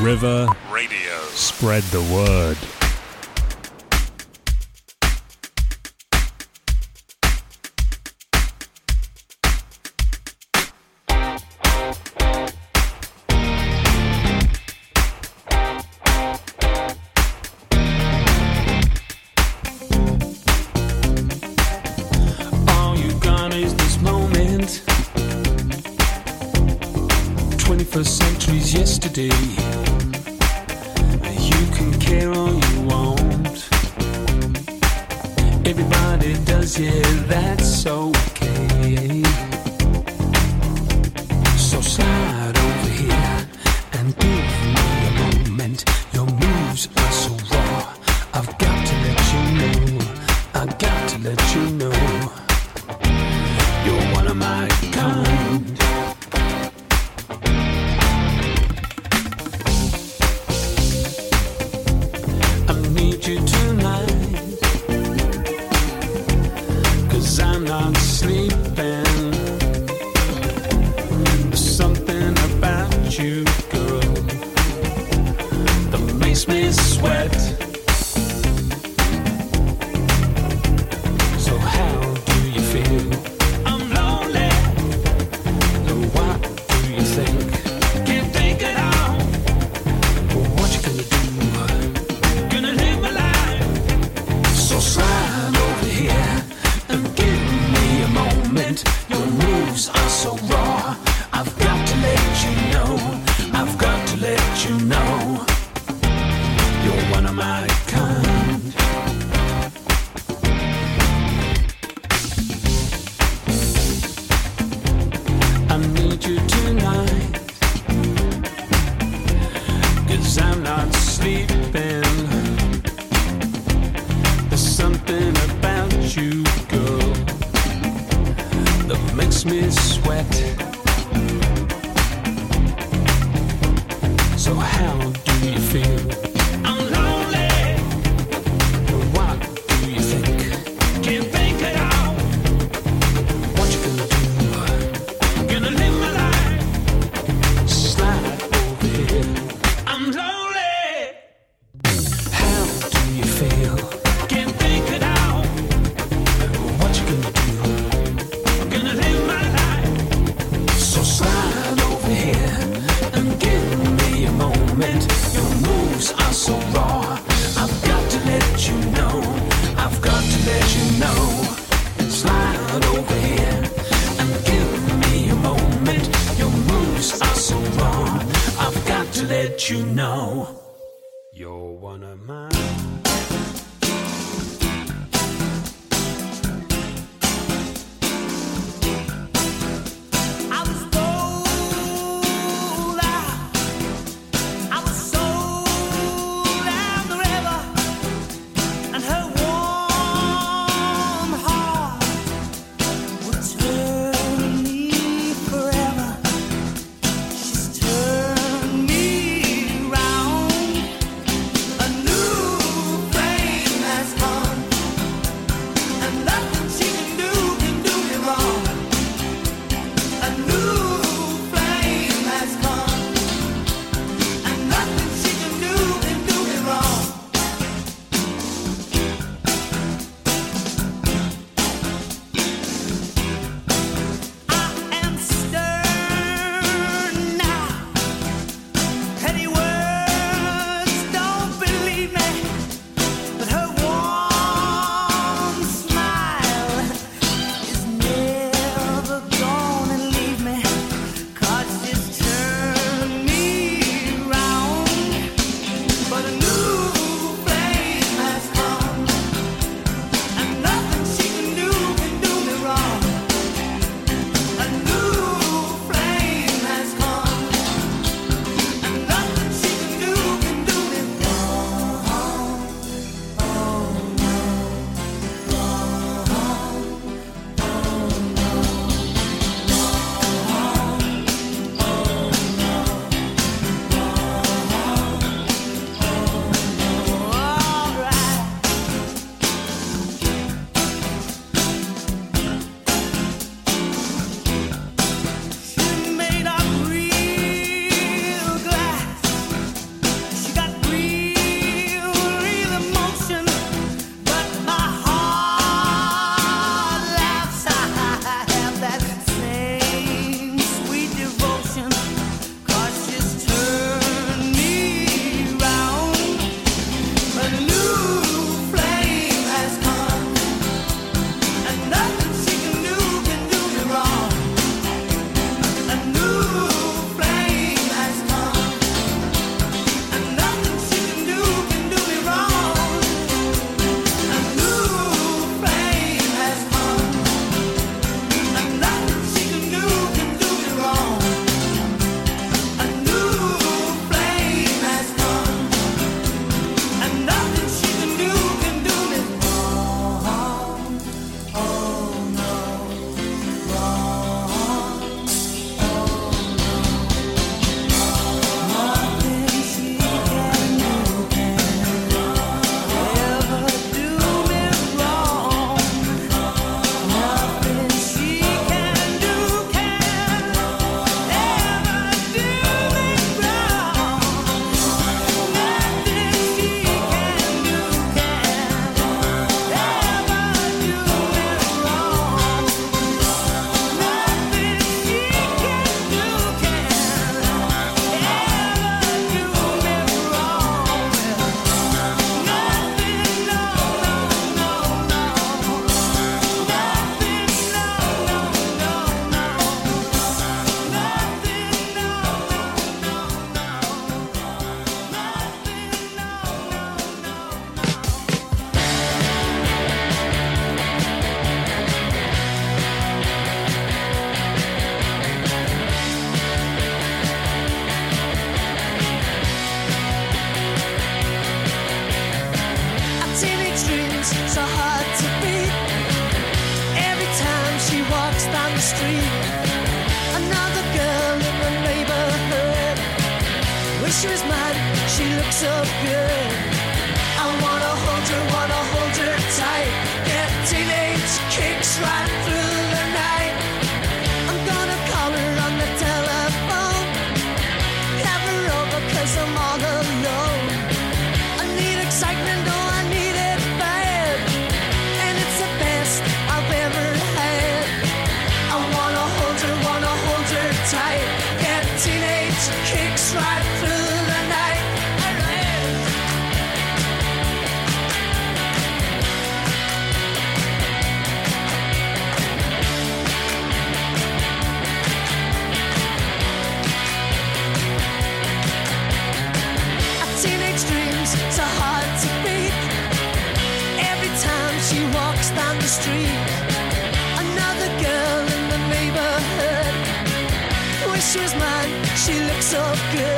River Radio. Spread the word. So good.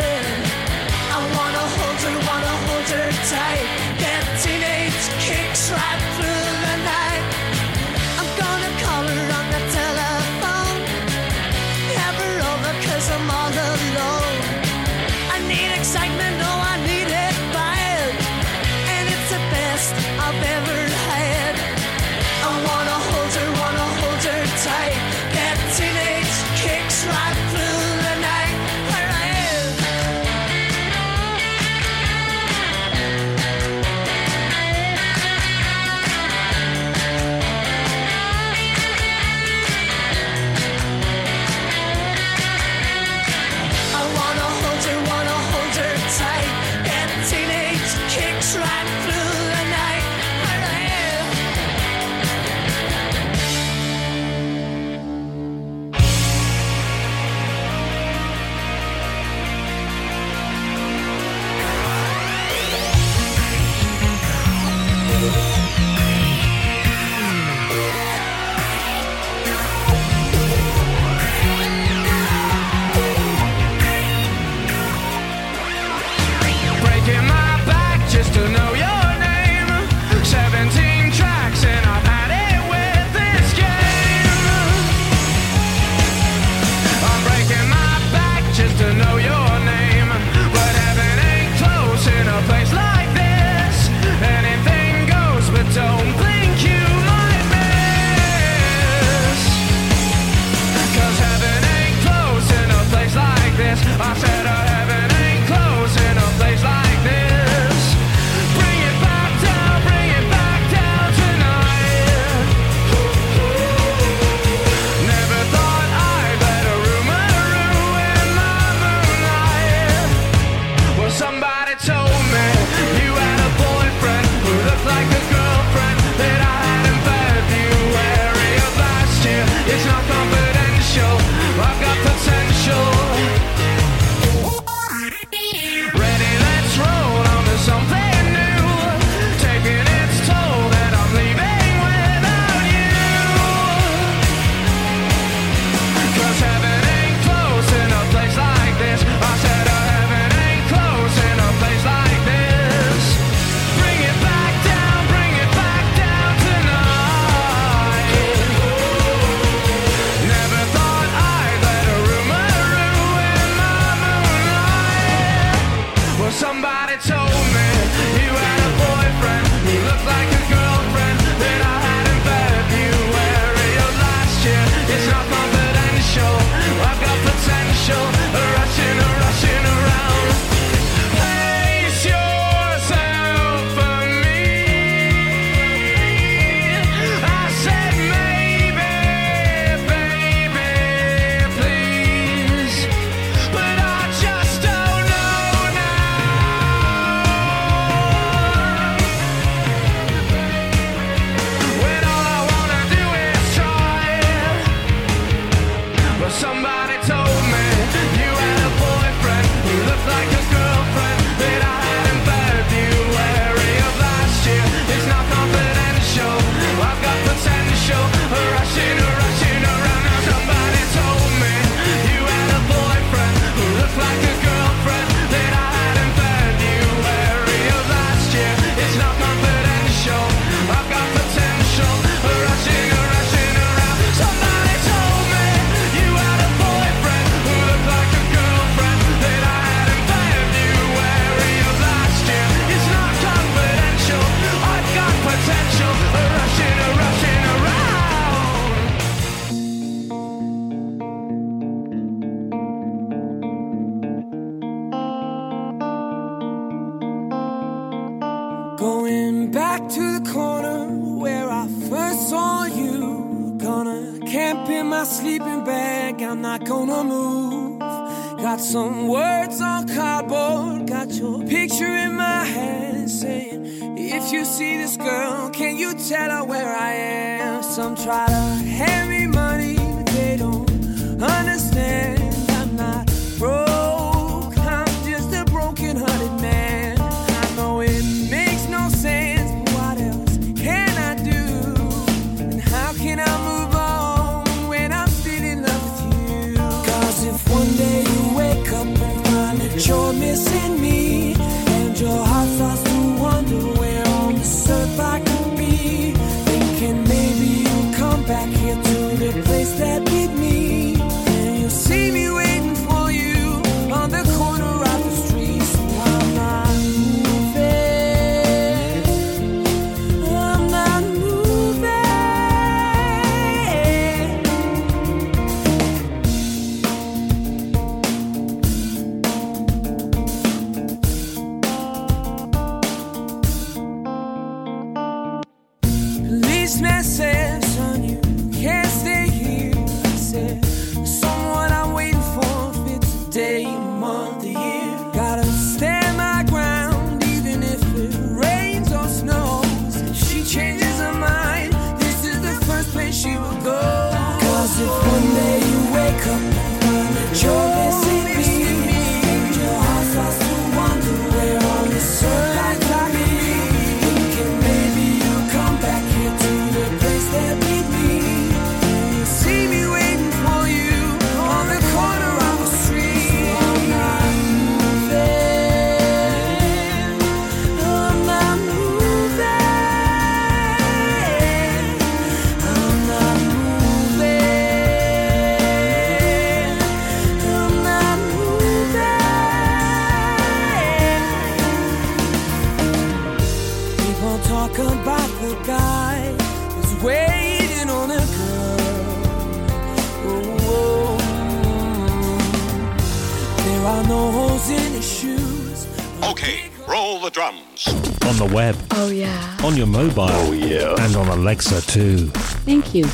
Okay, roll the drums. On the web. Oh, yeah. On your mobile. Oh, yeah. And on Alexa, too. Thank you.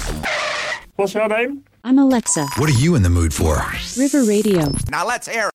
What's your name? I'm Alexa. What are you in the mood for? River Radio. Now let's air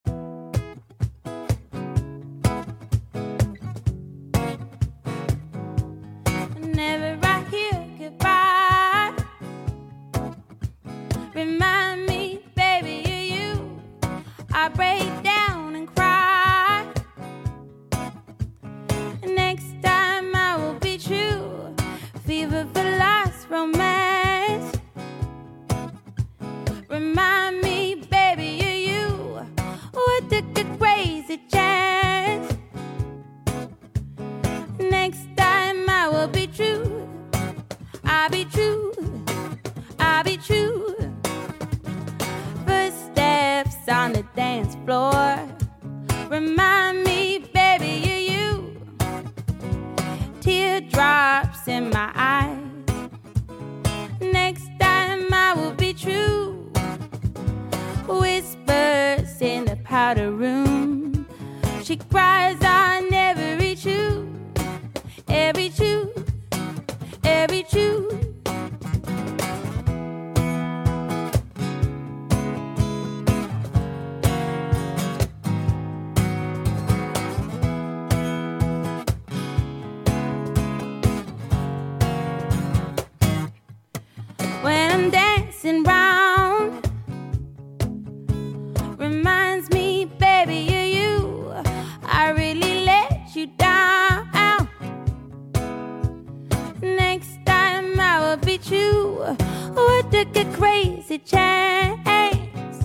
be true. Would took a crazy chance?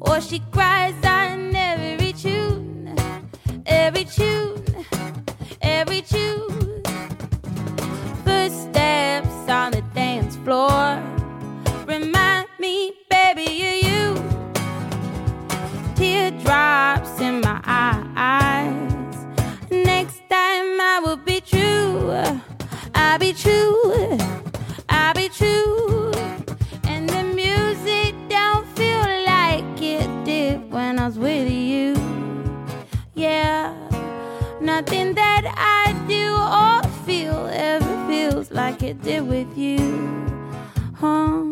Or she cries on every tune, every tune, every tune. Footsteps on the dance floor. Remind me, baby, of you. Teardrops in my eyes. Next time I will be true. I be true, I'll be true. And the music don't feel like it did when I was with you. Yeah, nothing that I do or feel ever feels like it did with you. Huh?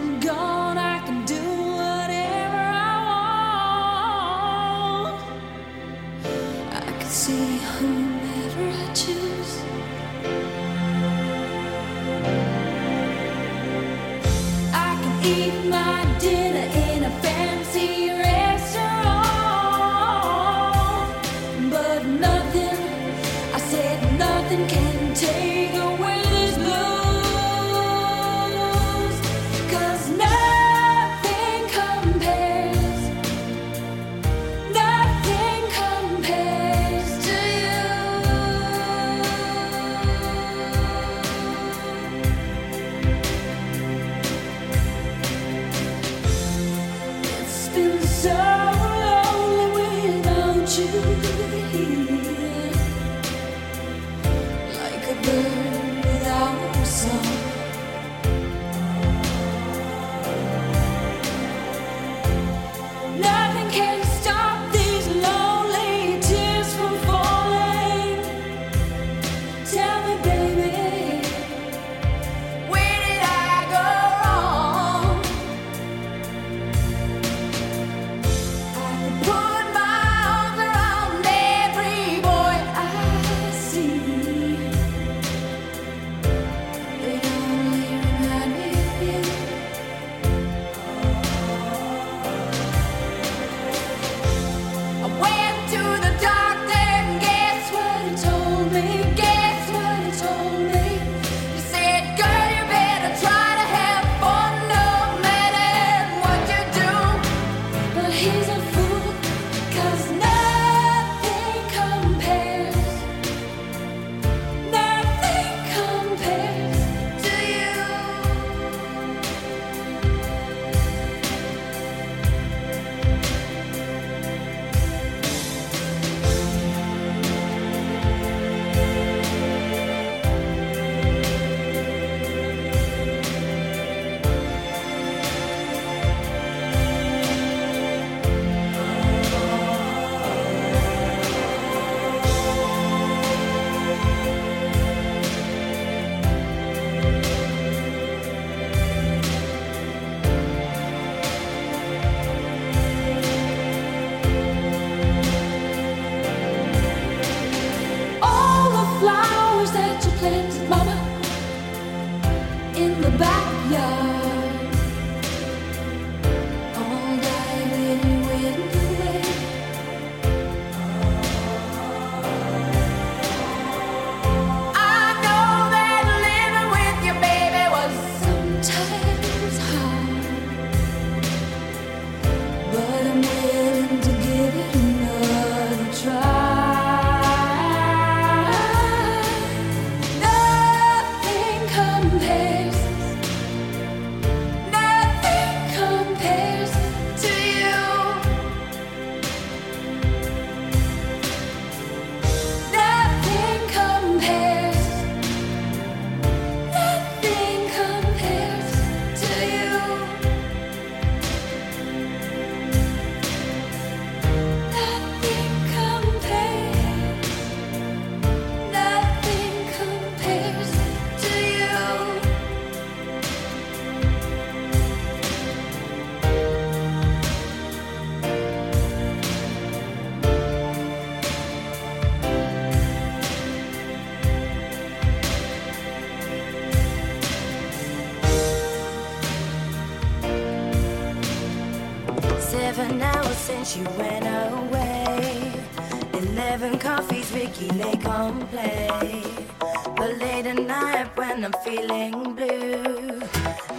I'm feeling blue,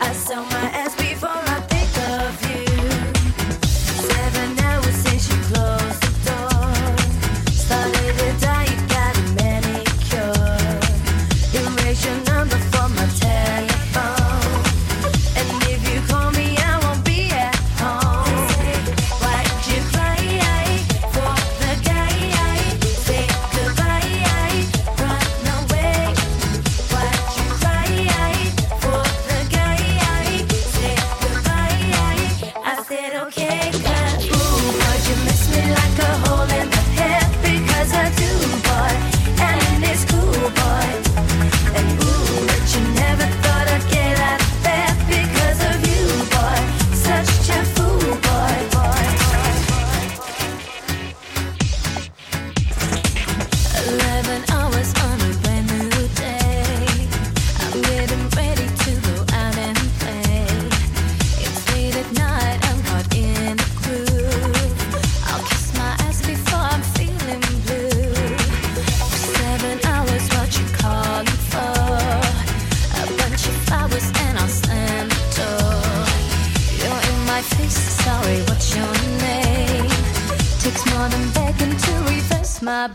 I saw my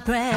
reverse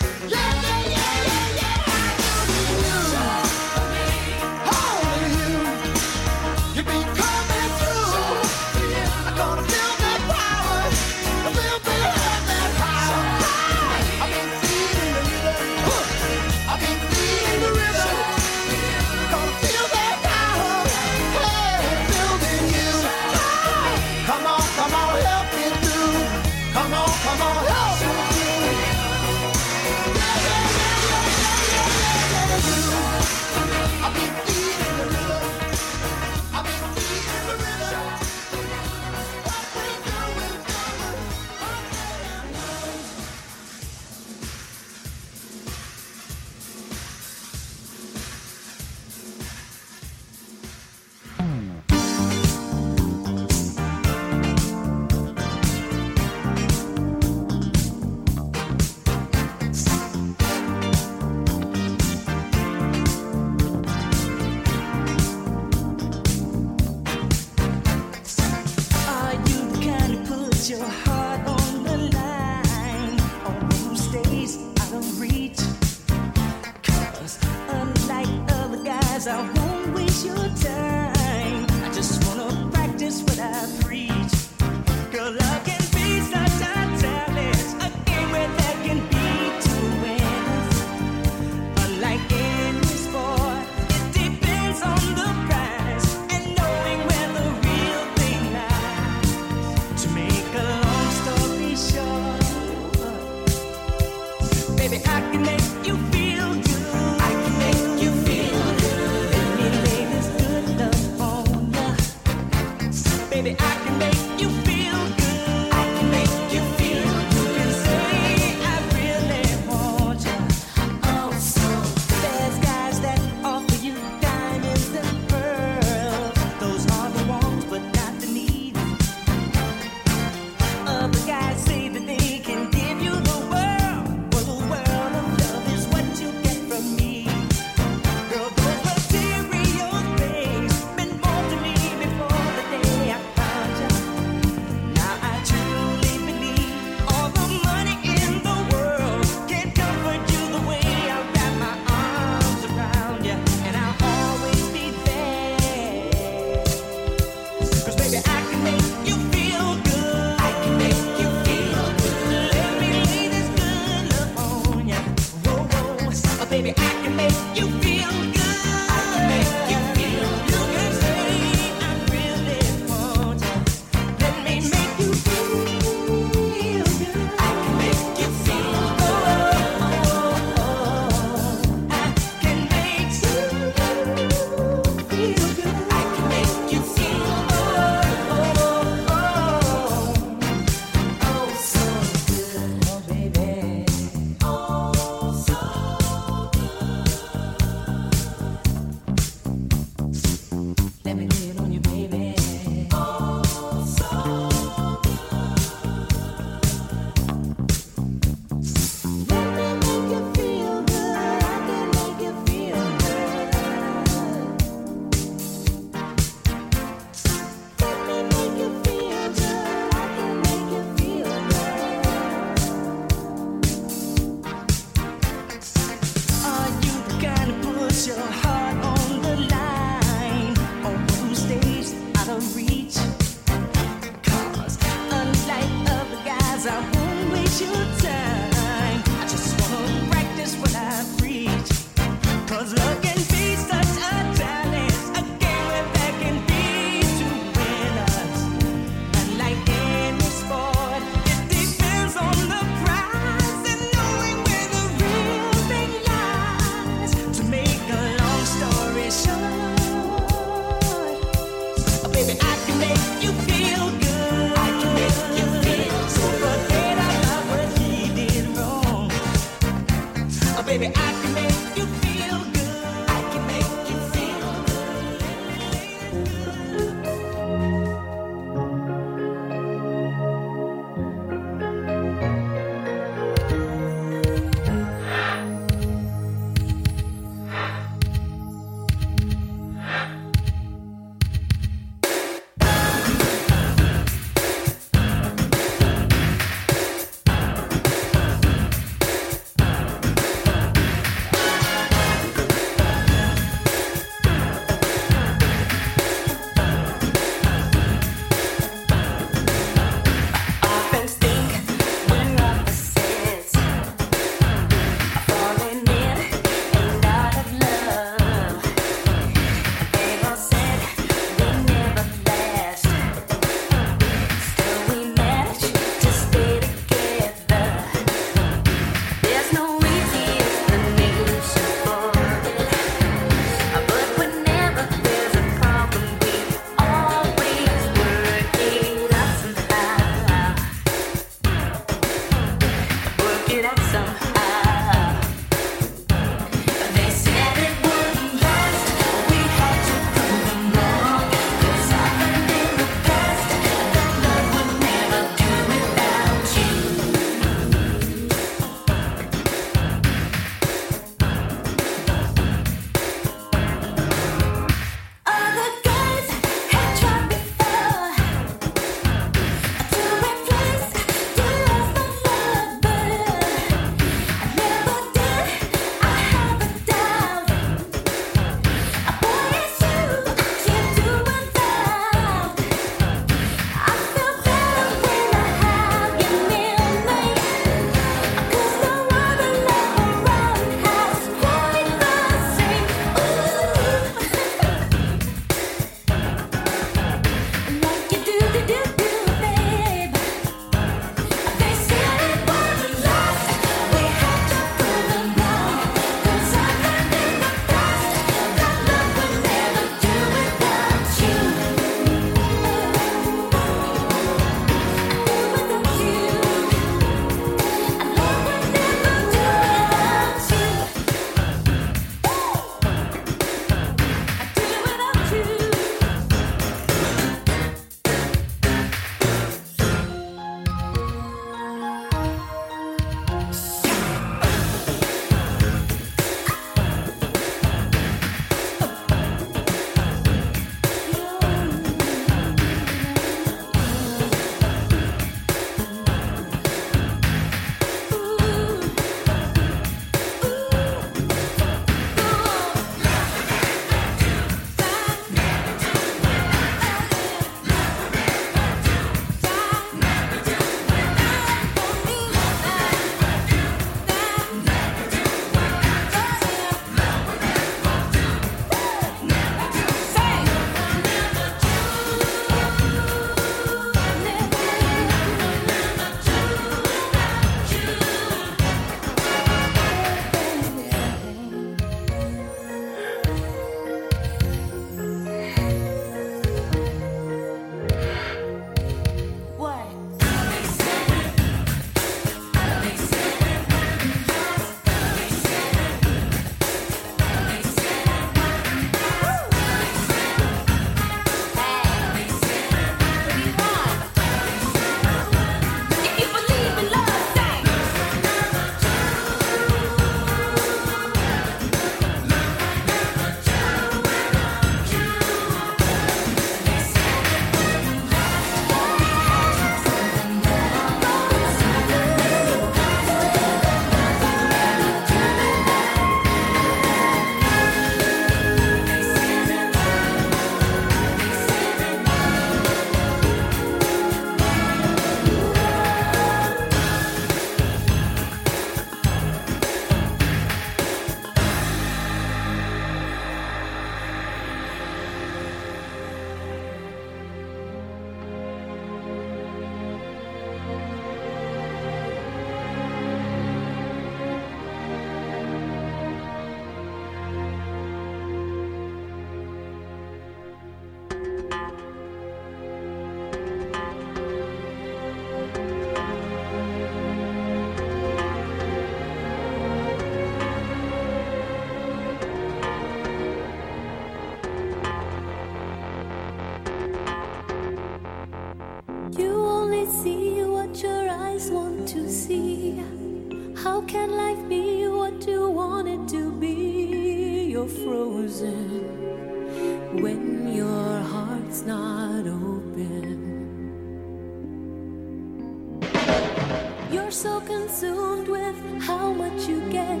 so consumed with how much you get,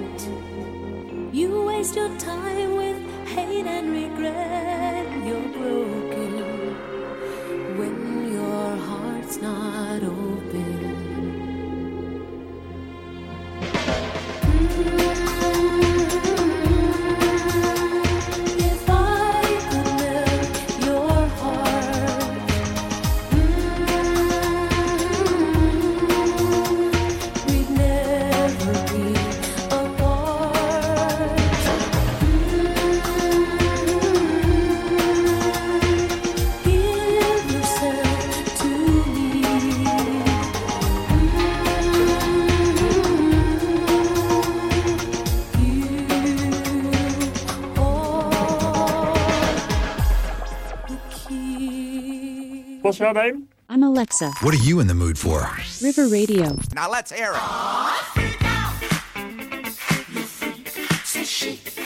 you waste your time. What's your name? I'm Alexa. What are you in the mood for? River Radio. Now let's air it. Freak out. You freak. She.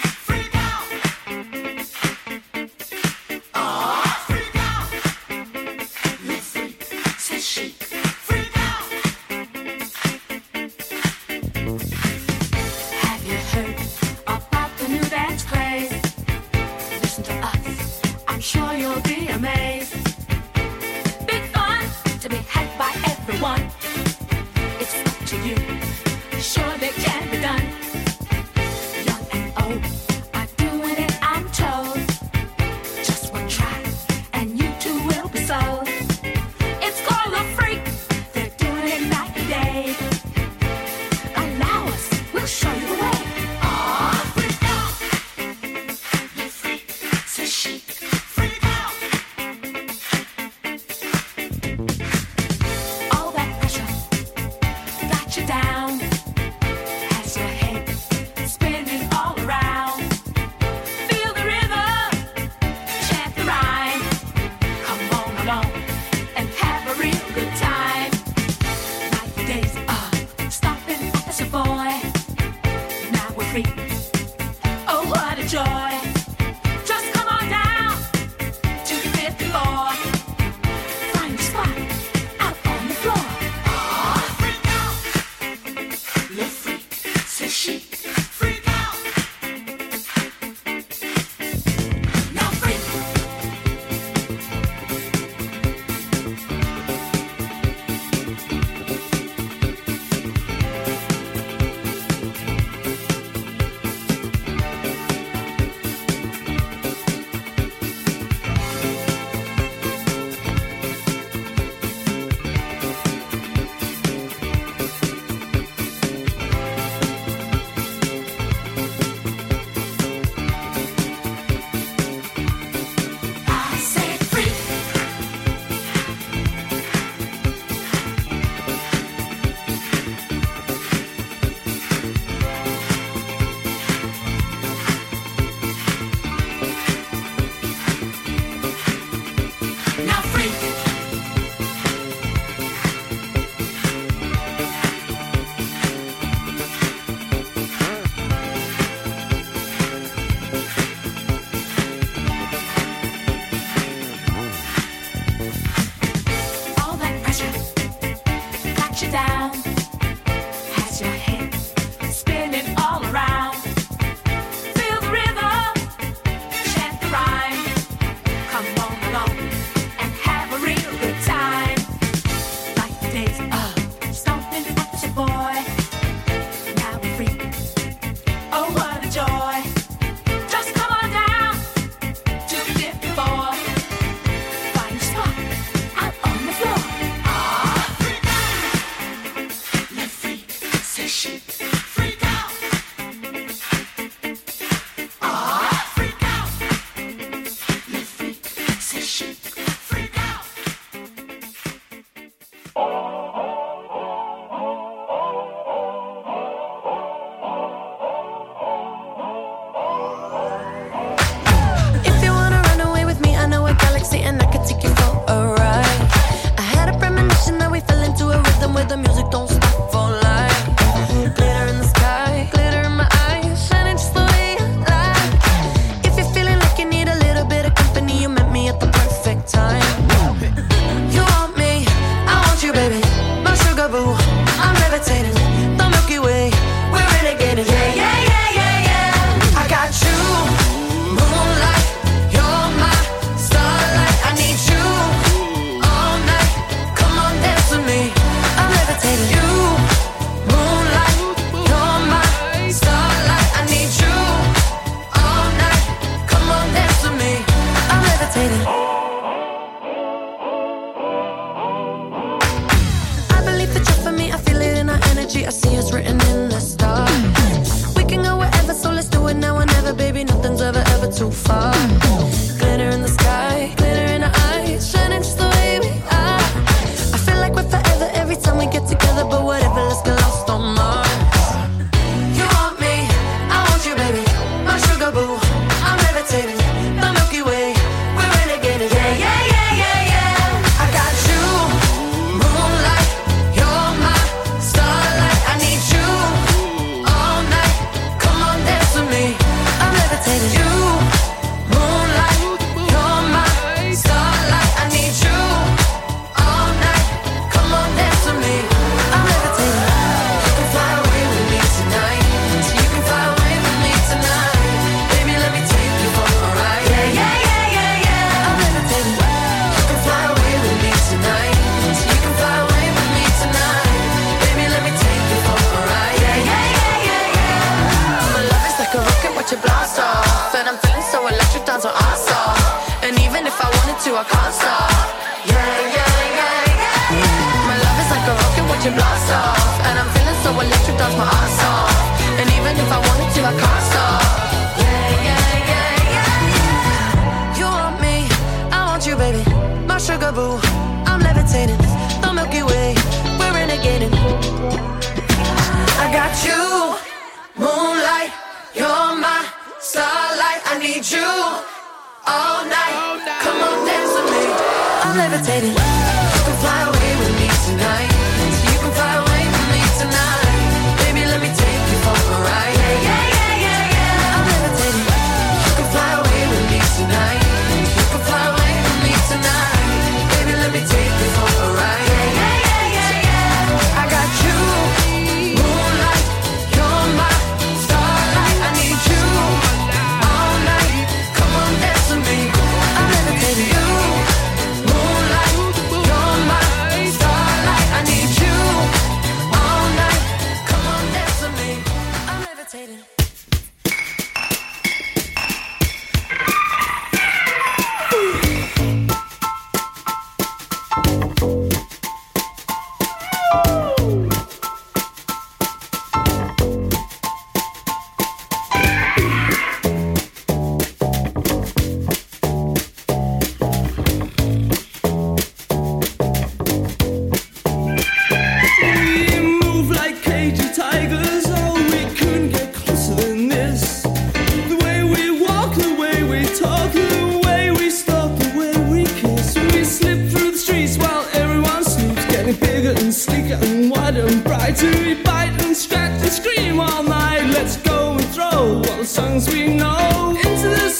you, I can't stop. Yeah, yeah, yeah, yeah. My love is like a rocket watch it blast off, and I'm feeling so electric, that's my ass off. And even if I wanted to, I can't stop. Yeah, yeah, yeah, yeah. You want me, I want you, baby. My sugar boo, I'm levitating. The Milky Way, we're renegading. I got you, moonlight. You're my starlight. I need you all night. I'm levitating. and sleek and wide and bright to bite and scratch and scream all night. Let's go and throw all the songs we know into the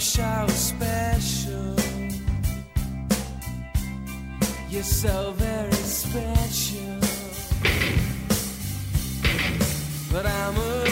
wish I was special. You're so very special. But I'm a